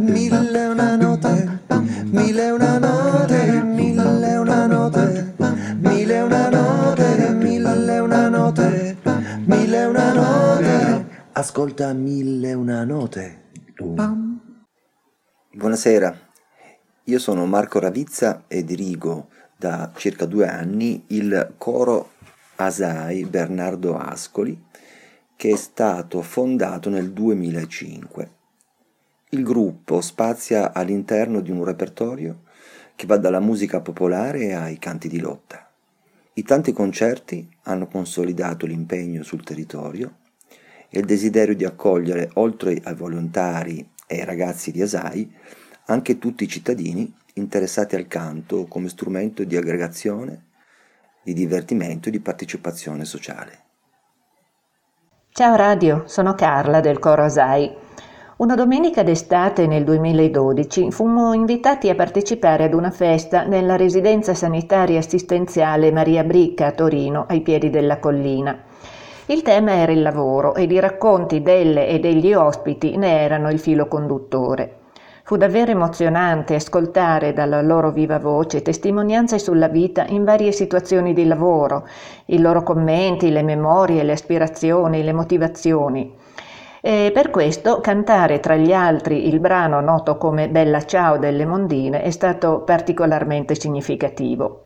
Mille una note, mille una note, mille una note, mille una note, mille una note, mille una note. Ascolta mille una note. Buonasera, io sono Marco Ravizza e dirigo da circa due anni il coro Asai Bernardo Ascoli che è stato fondato nel 2005. Il gruppo spazia all'interno di un repertorio che va dalla musica popolare ai canti di lotta. I tanti concerti hanno consolidato l'impegno sul territorio e il desiderio di accogliere, oltre ai volontari e ragazzi di Asai, anche tutti i cittadini interessati al canto come strumento di aggregazione, di divertimento e di partecipazione sociale. Ciao Radio, sono Carla del Coro Asai. Una domenica d'estate nel 2012 fummo invitati a partecipare ad una festa nella residenza sanitaria assistenziale Maria Bricca a Torino, ai piedi della collina. Il tema era il lavoro ed i racconti delle e degli ospiti ne erano il filo conduttore. Fu davvero emozionante ascoltare dalla loro viva voce testimonianze sulla vita in varie situazioni di lavoro, i loro commenti, le memorie, le aspirazioni, le motivazioni. E per questo cantare tra gli altri il brano noto come Bella Ciao delle Mondine è stato particolarmente significativo.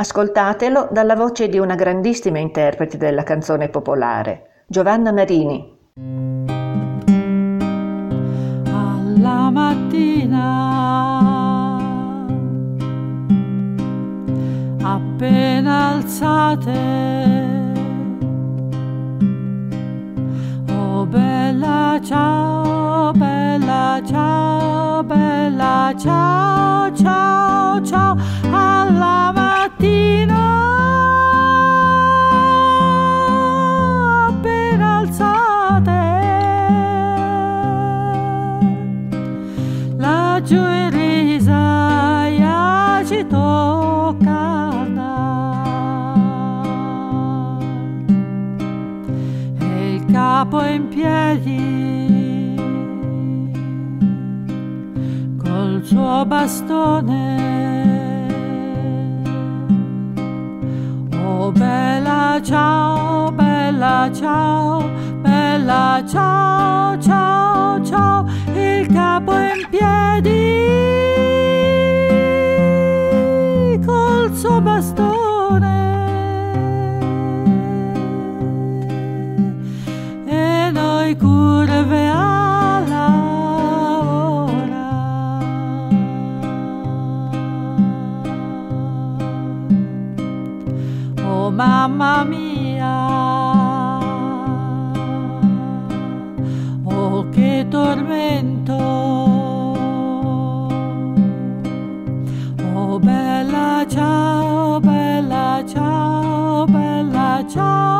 Ascoltatelo dalla voce di una grandissima interprete della canzone popolare, Giovanna Marini. Alla mattina, appena alzate, oh bella ciao, bella ciao, bella ciao, ciao, ciao, alla mattina. Bastone. Oh bella ciao, bella ciao, bella ciao, ciao, ciao, il capo in mamma mia, oh che tormento, oh bella ciao, bella ciao, bella ciao,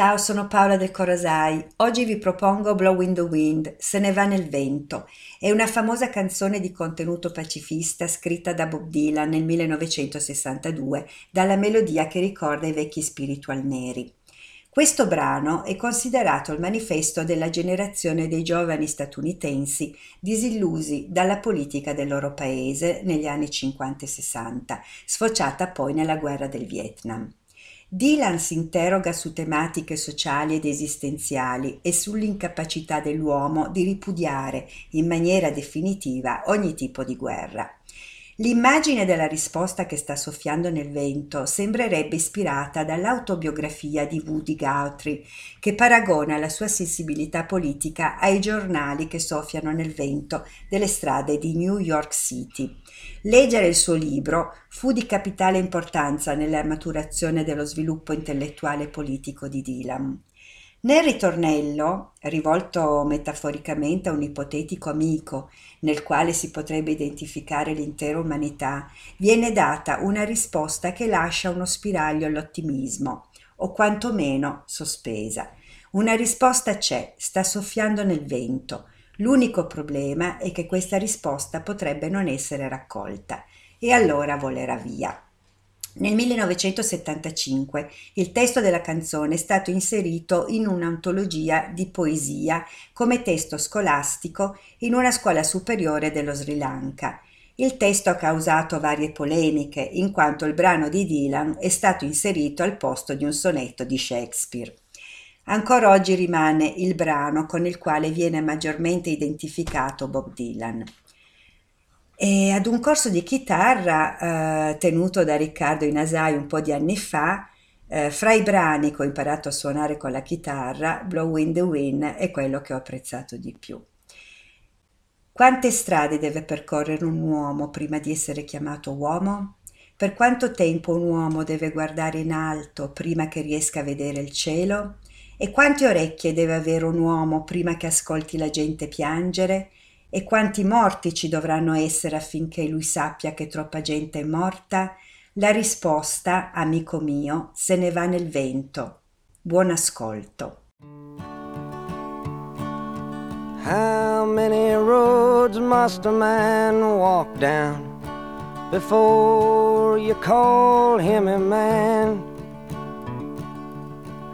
Ciao, sono Paola del Corosai. Oggi vi propongo Blowing the Wind, Se ne va nel vento. È una famosa canzone di contenuto pacifista scritta da Bob Dylan nel 1962, dalla melodia che ricorda i vecchi spiritual neri. Questo brano è considerato il manifesto della generazione dei giovani statunitensi disillusi dalla politica del loro paese negli anni 50 e 60, sfociata poi nella guerra del Vietnam. Dylan si interroga su tematiche sociali ed esistenziali e sull'incapacità dell'uomo di ripudiare in maniera definitiva ogni tipo di guerra. L'immagine della risposta che sta soffiando nel vento sembrerebbe ispirata dall'autobiografia di Woody Guthrie, che paragona la sua sensibilità politica ai giornali che soffiano nel vento delle strade di New York City. Leggere il suo libro fu di capitale importanza nella maturazione dello sviluppo intellettuale e politico di Dylan. Nel ritornello, rivolto metaforicamente a un ipotetico amico nel quale si potrebbe identificare l'intera umanità, viene data una risposta che lascia uno spiraglio all'ottimismo, o quantomeno sospesa. Una risposta c'è, sta soffiando nel vento. L'unico problema è che questa risposta potrebbe non essere raccolta e allora volerà via. Nel 1975 il testo della canzone è stato inserito in un'antologia di poesia come testo scolastico in una scuola superiore dello Sri Lanka. Il testo ha causato varie polemiche, in quanto il brano di Dylan è stato inserito al posto di un sonetto di Shakespeare. Ancora oggi rimane il brano con il quale viene maggiormente identificato Bob Dylan. E ad un corso di chitarra eh, tenuto da Riccardo Inasai un po' di anni fa, eh, fra i brani che ho imparato a suonare con la chitarra, Blow in the Wind è quello che ho apprezzato di più. Quante strade deve percorrere un uomo prima di essere chiamato uomo? Per quanto tempo un uomo deve guardare in alto prima che riesca a vedere il cielo? E quante orecchie deve avere un uomo prima che ascolti la gente piangere? E quanti morti ci dovranno essere affinché lui sappia che troppa gente è morta? La risposta, amico mio, se ne va nel vento. Buon ascolto. How many roads must a man walk down before you call him a man?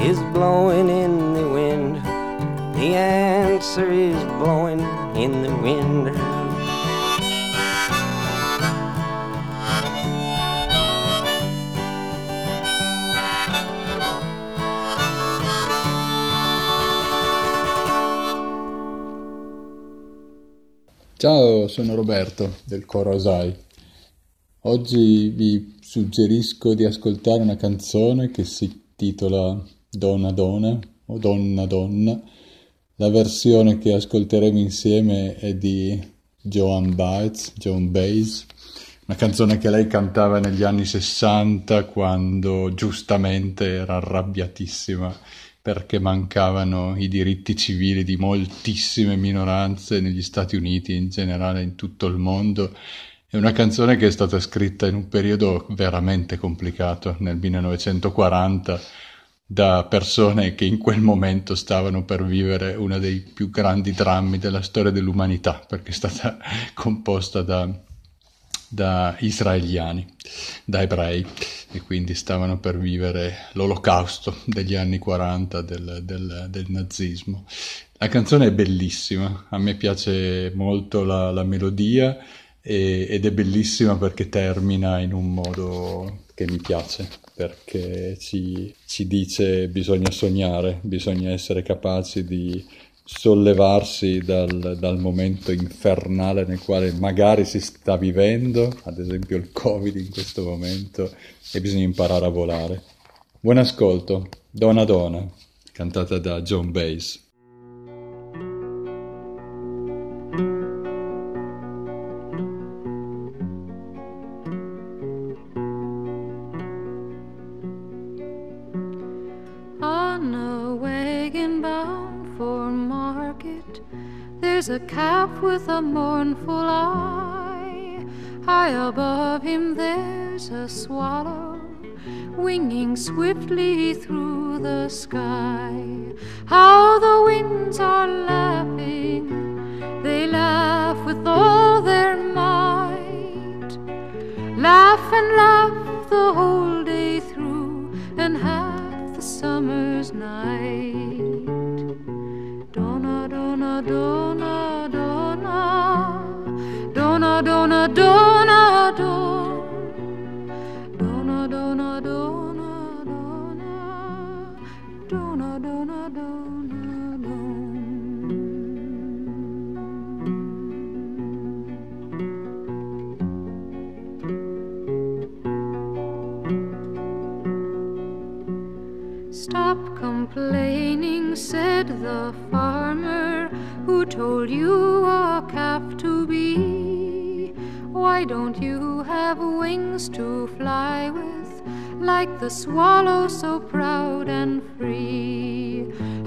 is blowing in the wind. The answer is blowing in the wind. Ciao, sono Roberto del coro Asai. Oggi vi suggerisco di ascoltare una canzone che si titola Donna Donna o Donna Donna. La versione che ascolteremo insieme è di Joan Baez, Joan Baez, una canzone che lei cantava negli anni 60 quando giustamente era arrabbiatissima perché mancavano i diritti civili di moltissime minoranze negli Stati Uniti in generale in tutto il mondo. È una canzone che è stata scritta in un periodo veramente complicato, nel 1940, da persone che in quel momento stavano per vivere uno dei più grandi drammi della storia dell'umanità, perché è stata composta da, da israeliani, da ebrei e quindi stavano per vivere l'olocausto degli anni 40 del, del, del nazismo. La canzone è bellissima, a me piace molto la, la melodia e, ed è bellissima perché termina in un modo che mi piace, perché ci, ci dice bisogna sognare, bisogna essere capaci di sollevarsi dal, dal, momento infernale nel quale magari si sta vivendo, ad esempio il Covid in questo momento, e bisogna imparare a volare. Buon ascolto, Donna Donna, cantata da John Bass. With a mournful eye. High above him there's a swallow winging swiftly through the sky. How the winds are laughing, they laugh with all their might. Laugh and laugh the whole Stop complaining, said the farmer who told you a calf to be. Why don't you have wings to fly with, like the swallow so proud and?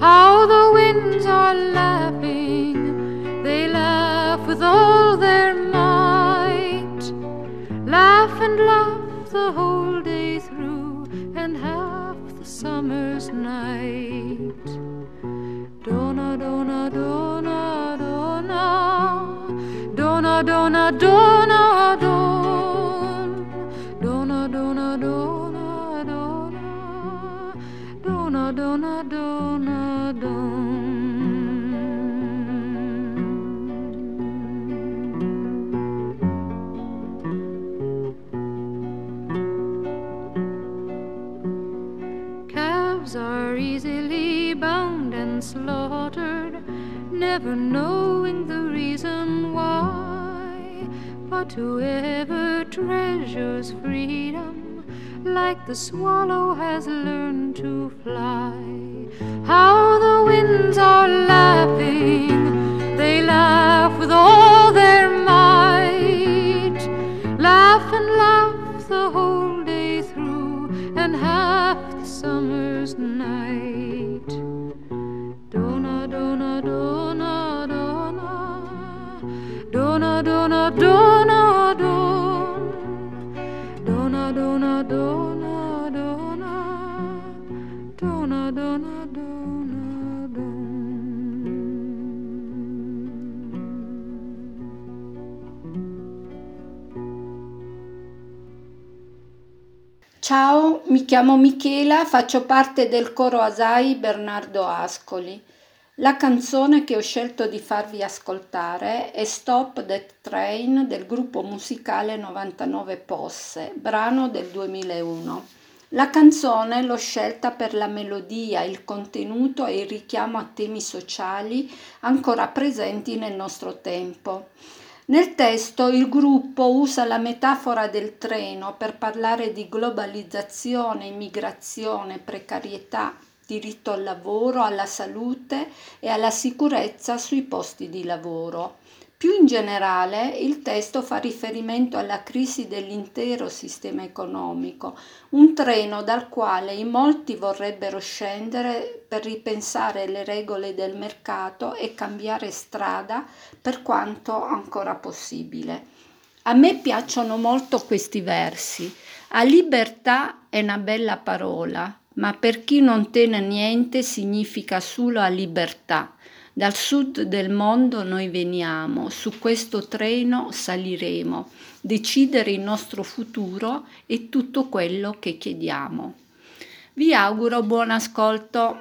How the winds are laughing, they laugh with all their might. Laugh and laugh never knowing the reason why. But whoever treasures freedom, like the swallow has learned to fly, how the winds are laughing, they laugh chiamo Michela, faccio parte del coro Asai Bernardo Ascoli. La canzone che ho scelto di farvi ascoltare è Stop That Train del gruppo musicale 99 Posse, brano del 2001. La canzone l'ho scelta per la melodia, il contenuto e il richiamo a temi sociali ancora presenti nel nostro tempo. Nel testo il gruppo usa la metafora del treno per parlare di globalizzazione, immigrazione, precarietà, diritto al lavoro, alla salute e alla sicurezza sui posti di lavoro. Più in generale, il testo fa riferimento alla crisi dell'intero sistema economico, un treno dal quale in molti vorrebbero scendere per ripensare le regole del mercato e cambiare strada per quanto ancora possibile. A me piacciono molto questi versi. A libertà è una bella parola, ma per chi non tiene niente significa solo a libertà. Dal sud del mondo noi veniamo, su questo treno saliremo. Decidere il nostro futuro è tutto quello che chiediamo. Vi auguro buon ascolto.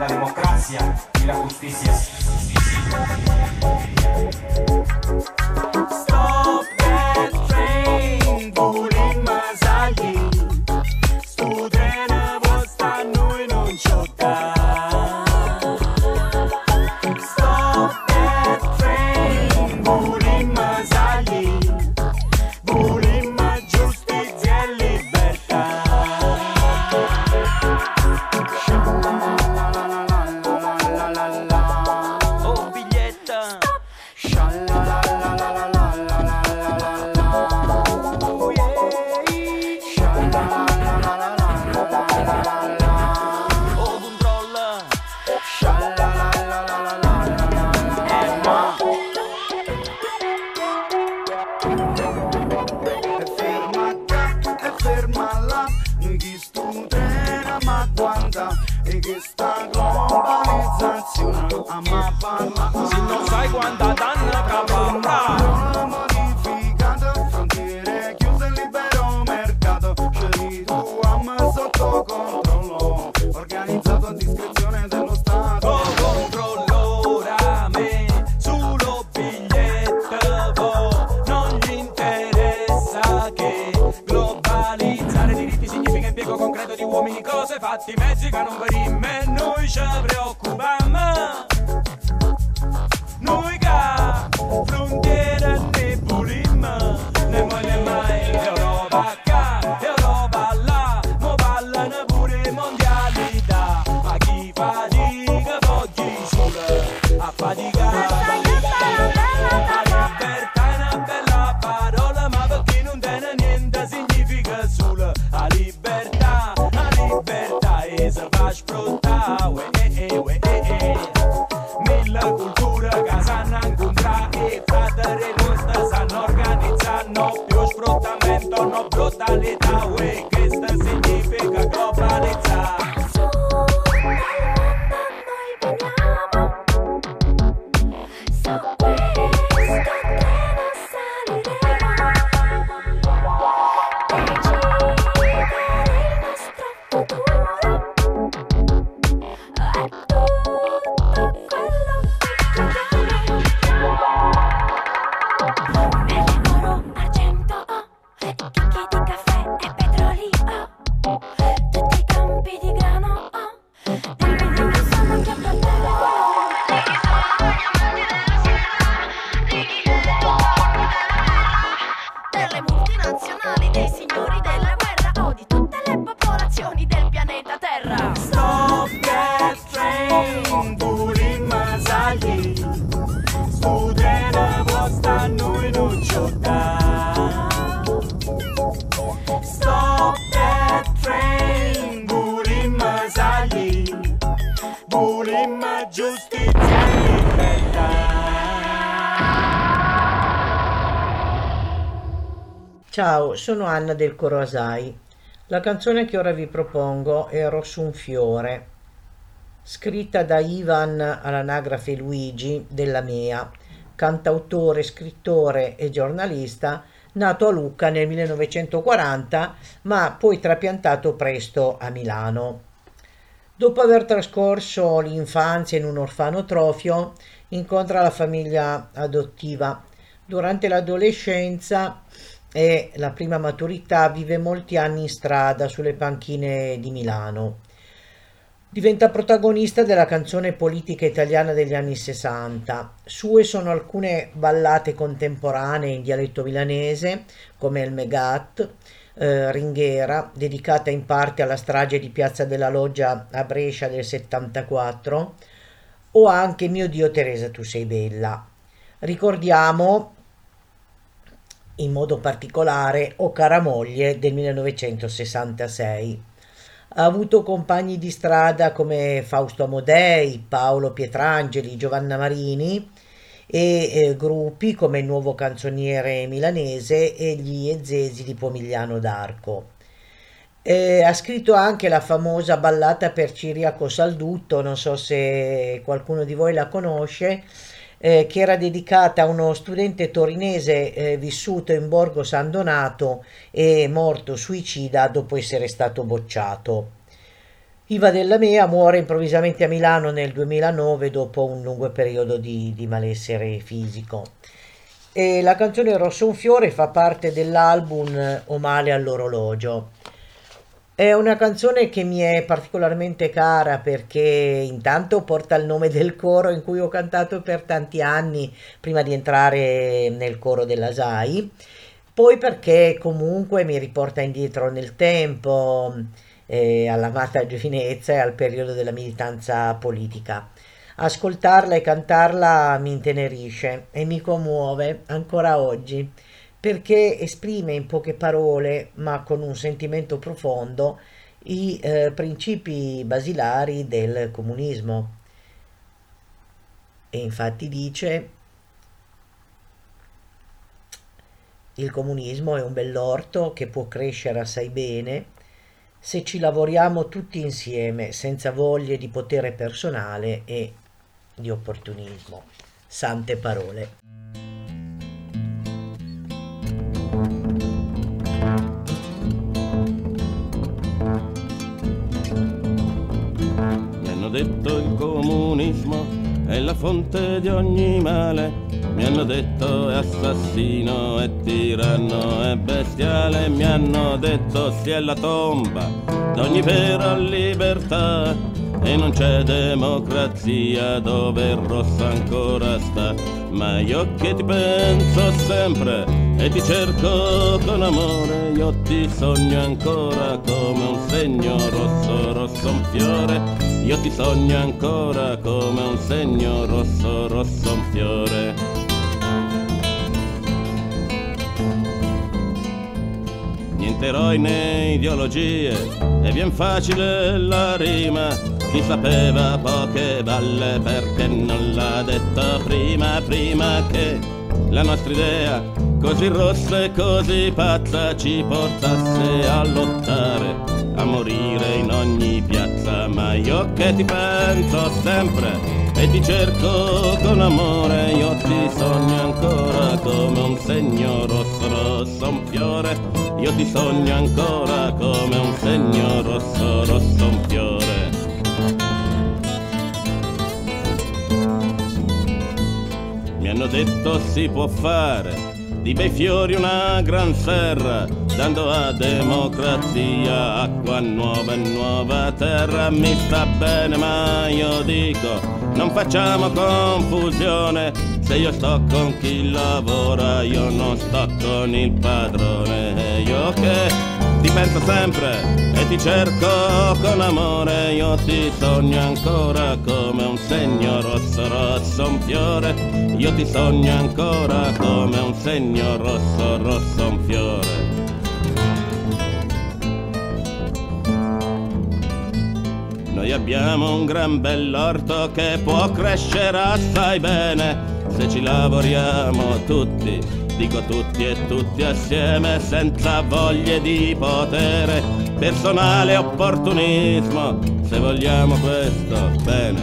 Student, vostra noi non Ciao, sono Anna del Coro Asai. La canzone che ora vi propongo è Rosso un fiore, scritta da Ivan all'anagrafe Luigi della Mea, cantautore, scrittore e giornalista, nato a Lucca nel 1940, ma poi trapiantato presto a Milano. Dopo aver trascorso l'infanzia in un orfanotrofio, incontra la famiglia adottiva. Durante l'adolescenza e la prima maturità vive molti anni in strada sulle panchine di Milano. Diventa protagonista della canzone politica italiana degli anni 60. Sue sono alcune ballate contemporanee in dialetto milanese, come il Megat, eh, Ringhera, dedicata in parte alla strage di Piazza della Loggia a Brescia del 74, o anche Mio Dio Teresa tu sei bella. Ricordiamo in modo particolare O cara moglie del 1966. Ha avuto compagni di strada come Fausto Amodei, Paolo Pietrangeli, Giovanna Marini e eh, gruppi come il Nuovo Canzoniere Milanese e gli Ezzesi di Pomigliano d'Arco. Eh, ha scritto anche la famosa ballata per Ciriaco Saldutto, non so se qualcuno di voi la conosce, eh, che era dedicata a uno studente torinese eh, vissuto in Borgo San Donato e morto suicida dopo essere stato bocciato. Iva Della Mea muore improvvisamente a Milano nel 2009 dopo un lungo periodo di, di malessere fisico. E la canzone Rosso un fiore fa parte dell'album O male all'orologio. È una canzone che mi è particolarmente cara perché intanto porta il nome del coro in cui ho cantato per tanti anni prima di entrare nel coro della SAI, poi perché comunque mi riporta indietro nel tempo, eh, all'amata giovinezza e al periodo della militanza politica. Ascoltarla e cantarla mi intenerisce e mi commuove ancora oggi perché esprime in poche parole, ma con un sentimento profondo, i eh, principi basilari del comunismo. E infatti dice il comunismo è un bell'orto che può crescere assai bene se ci lavoriamo tutti insieme senza voglie di potere personale e di opportunismo. Sante parole. Il comunismo è la fonte di ogni male. Mi hanno detto è assassino, è tiranno, è bestiale. Mi hanno detto sia la tomba d'ogni vera libertà. E non c'è democrazia dove il rosso ancora sta. Ma io che ti penso sempre e ti cerco con amore. Io ti sogno ancora come un segno rosso, rosso un fiore io ti sogno ancora come un segno rosso, rosso un fiore. Niente eroi né ideologie, e vien facile la rima. Chi sapeva poche balle perché non l'ha detta prima, prima che la nostra idea così rossa e così pazza ci portasse a lottare a morire in ogni piazza, ma io che ti penso sempre e ti cerco con amore, io ti sogno ancora come un segno rosso rosso, un fiore, io ti sogno ancora come un segno rosso rosso, un fiore. Mi hanno detto si può fare di bei fiori una gran serra, dando a democrazia acqua nuova e nuova terra. Mi sta bene, ma io dico, non facciamo confusione. Se io sto con chi lavora, io non sto con il padrone. Io che ti penso sempre e ti cerco con amore, io ti sogno ancora come un segno rosso rosso, un fiore, io ti sogno ancora come un segno rosso rosso, un fiore. Noi abbiamo un gran bell'orto che può crescere assai bene. Se ci lavoriamo tutti dico tutti e tutti assieme senza voglie di potere, personale opportunismo, se vogliamo questo, bene,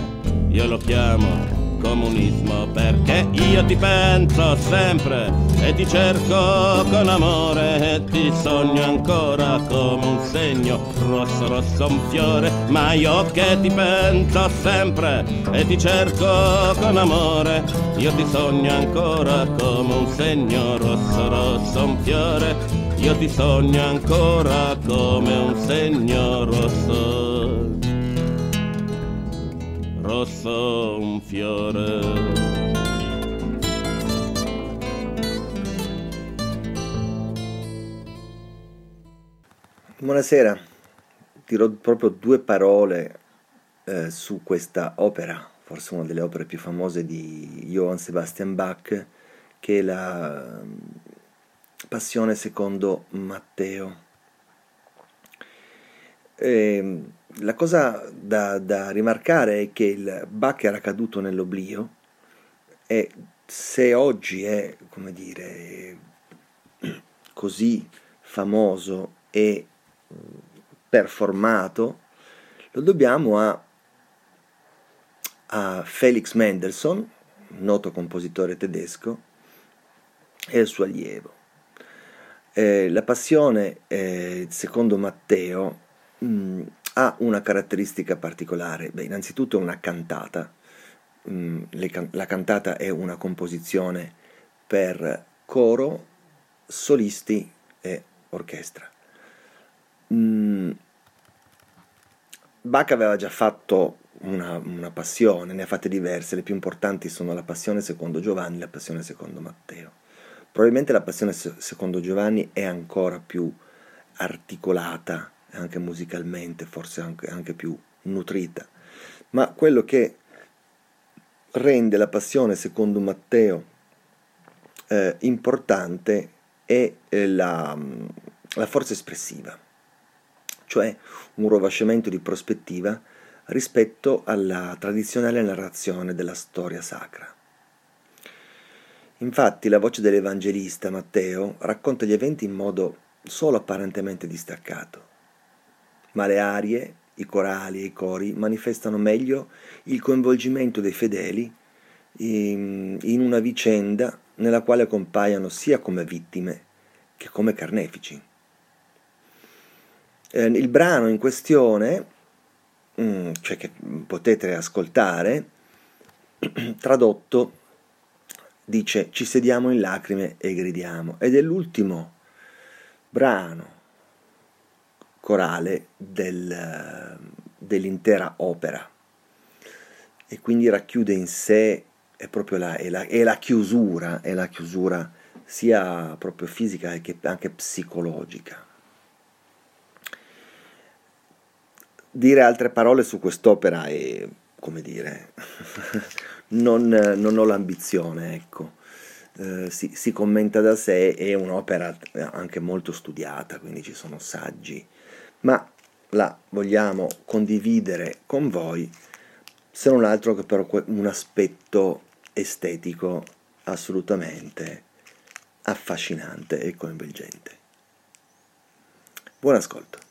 io lo chiamo comunismo perché io ti penso sempre e ti cerco con amore e ti sogno ancora come un segno rosso rosso un fiore ma io che ti penso sempre e ti cerco con amore io ti sogno ancora come un segno rosso rosso un fiore io ti sogno ancora come un segno rosso rosso un fiore. Buonasera, dirò proprio due parole eh, su questa opera, forse una delle opere più famose di Johann Sebastian Bach, che è la mm, Passione secondo Matteo. Ehm, la cosa da, da, rimarcare è che il Bach era caduto nell'oblio e se oggi è, come dire, così famoso e performato, lo dobbiamo a, a Felix Mendelssohn, noto compositore tedesco, e il suo allievo. Eh, la passione, eh, secondo Matteo, mh, mm, ha una caratteristica particolare. Beh, innanzitutto è una cantata. Mm, le, la cantata è una composizione per coro, solisti e orchestra. Mm, Bach aveva già fatto una, una, passione, ne ha fatte diverse, le più importanti sono la passione secondo Giovanni e la passione secondo Matteo. Probabilmente la passione secondo Giovanni è ancora più articolata, anche musicalmente, forse anche, anche più nutrita. Ma quello che rende la passione secondo Matteo eh, importante è eh, la, la forza espressiva, cioè un rovesciamento di prospettiva rispetto alla tradizionale narrazione della storia sacra. Infatti la voce dell'Evangelista Matteo racconta gli eventi in modo solo apparentemente distaccato ma le arie, i corali e i cori manifestano meglio il coinvolgimento dei fedeli in, in una vicenda nella quale compaiono sia come vittime che come carnefici. Eh, il brano in questione, mm, cioè che potete ascoltare, tradotto dice ci sediamo in lacrime e gridiamo ed è l'ultimo brano corale del, dell'intera opera e quindi racchiude in sé è proprio la, è la, è la chiusura, è la chiusura sia proprio fisica che anche psicologica. Dire altre parole su quest'opera è, come dire, non, non ho l'ambizione, ecco. Eh, si, si, commenta da sé, è un'opera anche molto studiata, quindi ci sono saggi ma la vogliamo condividere con voi, se non altro che per un aspetto estetico assolutamente affascinante e coinvolgente. Buon ascolto.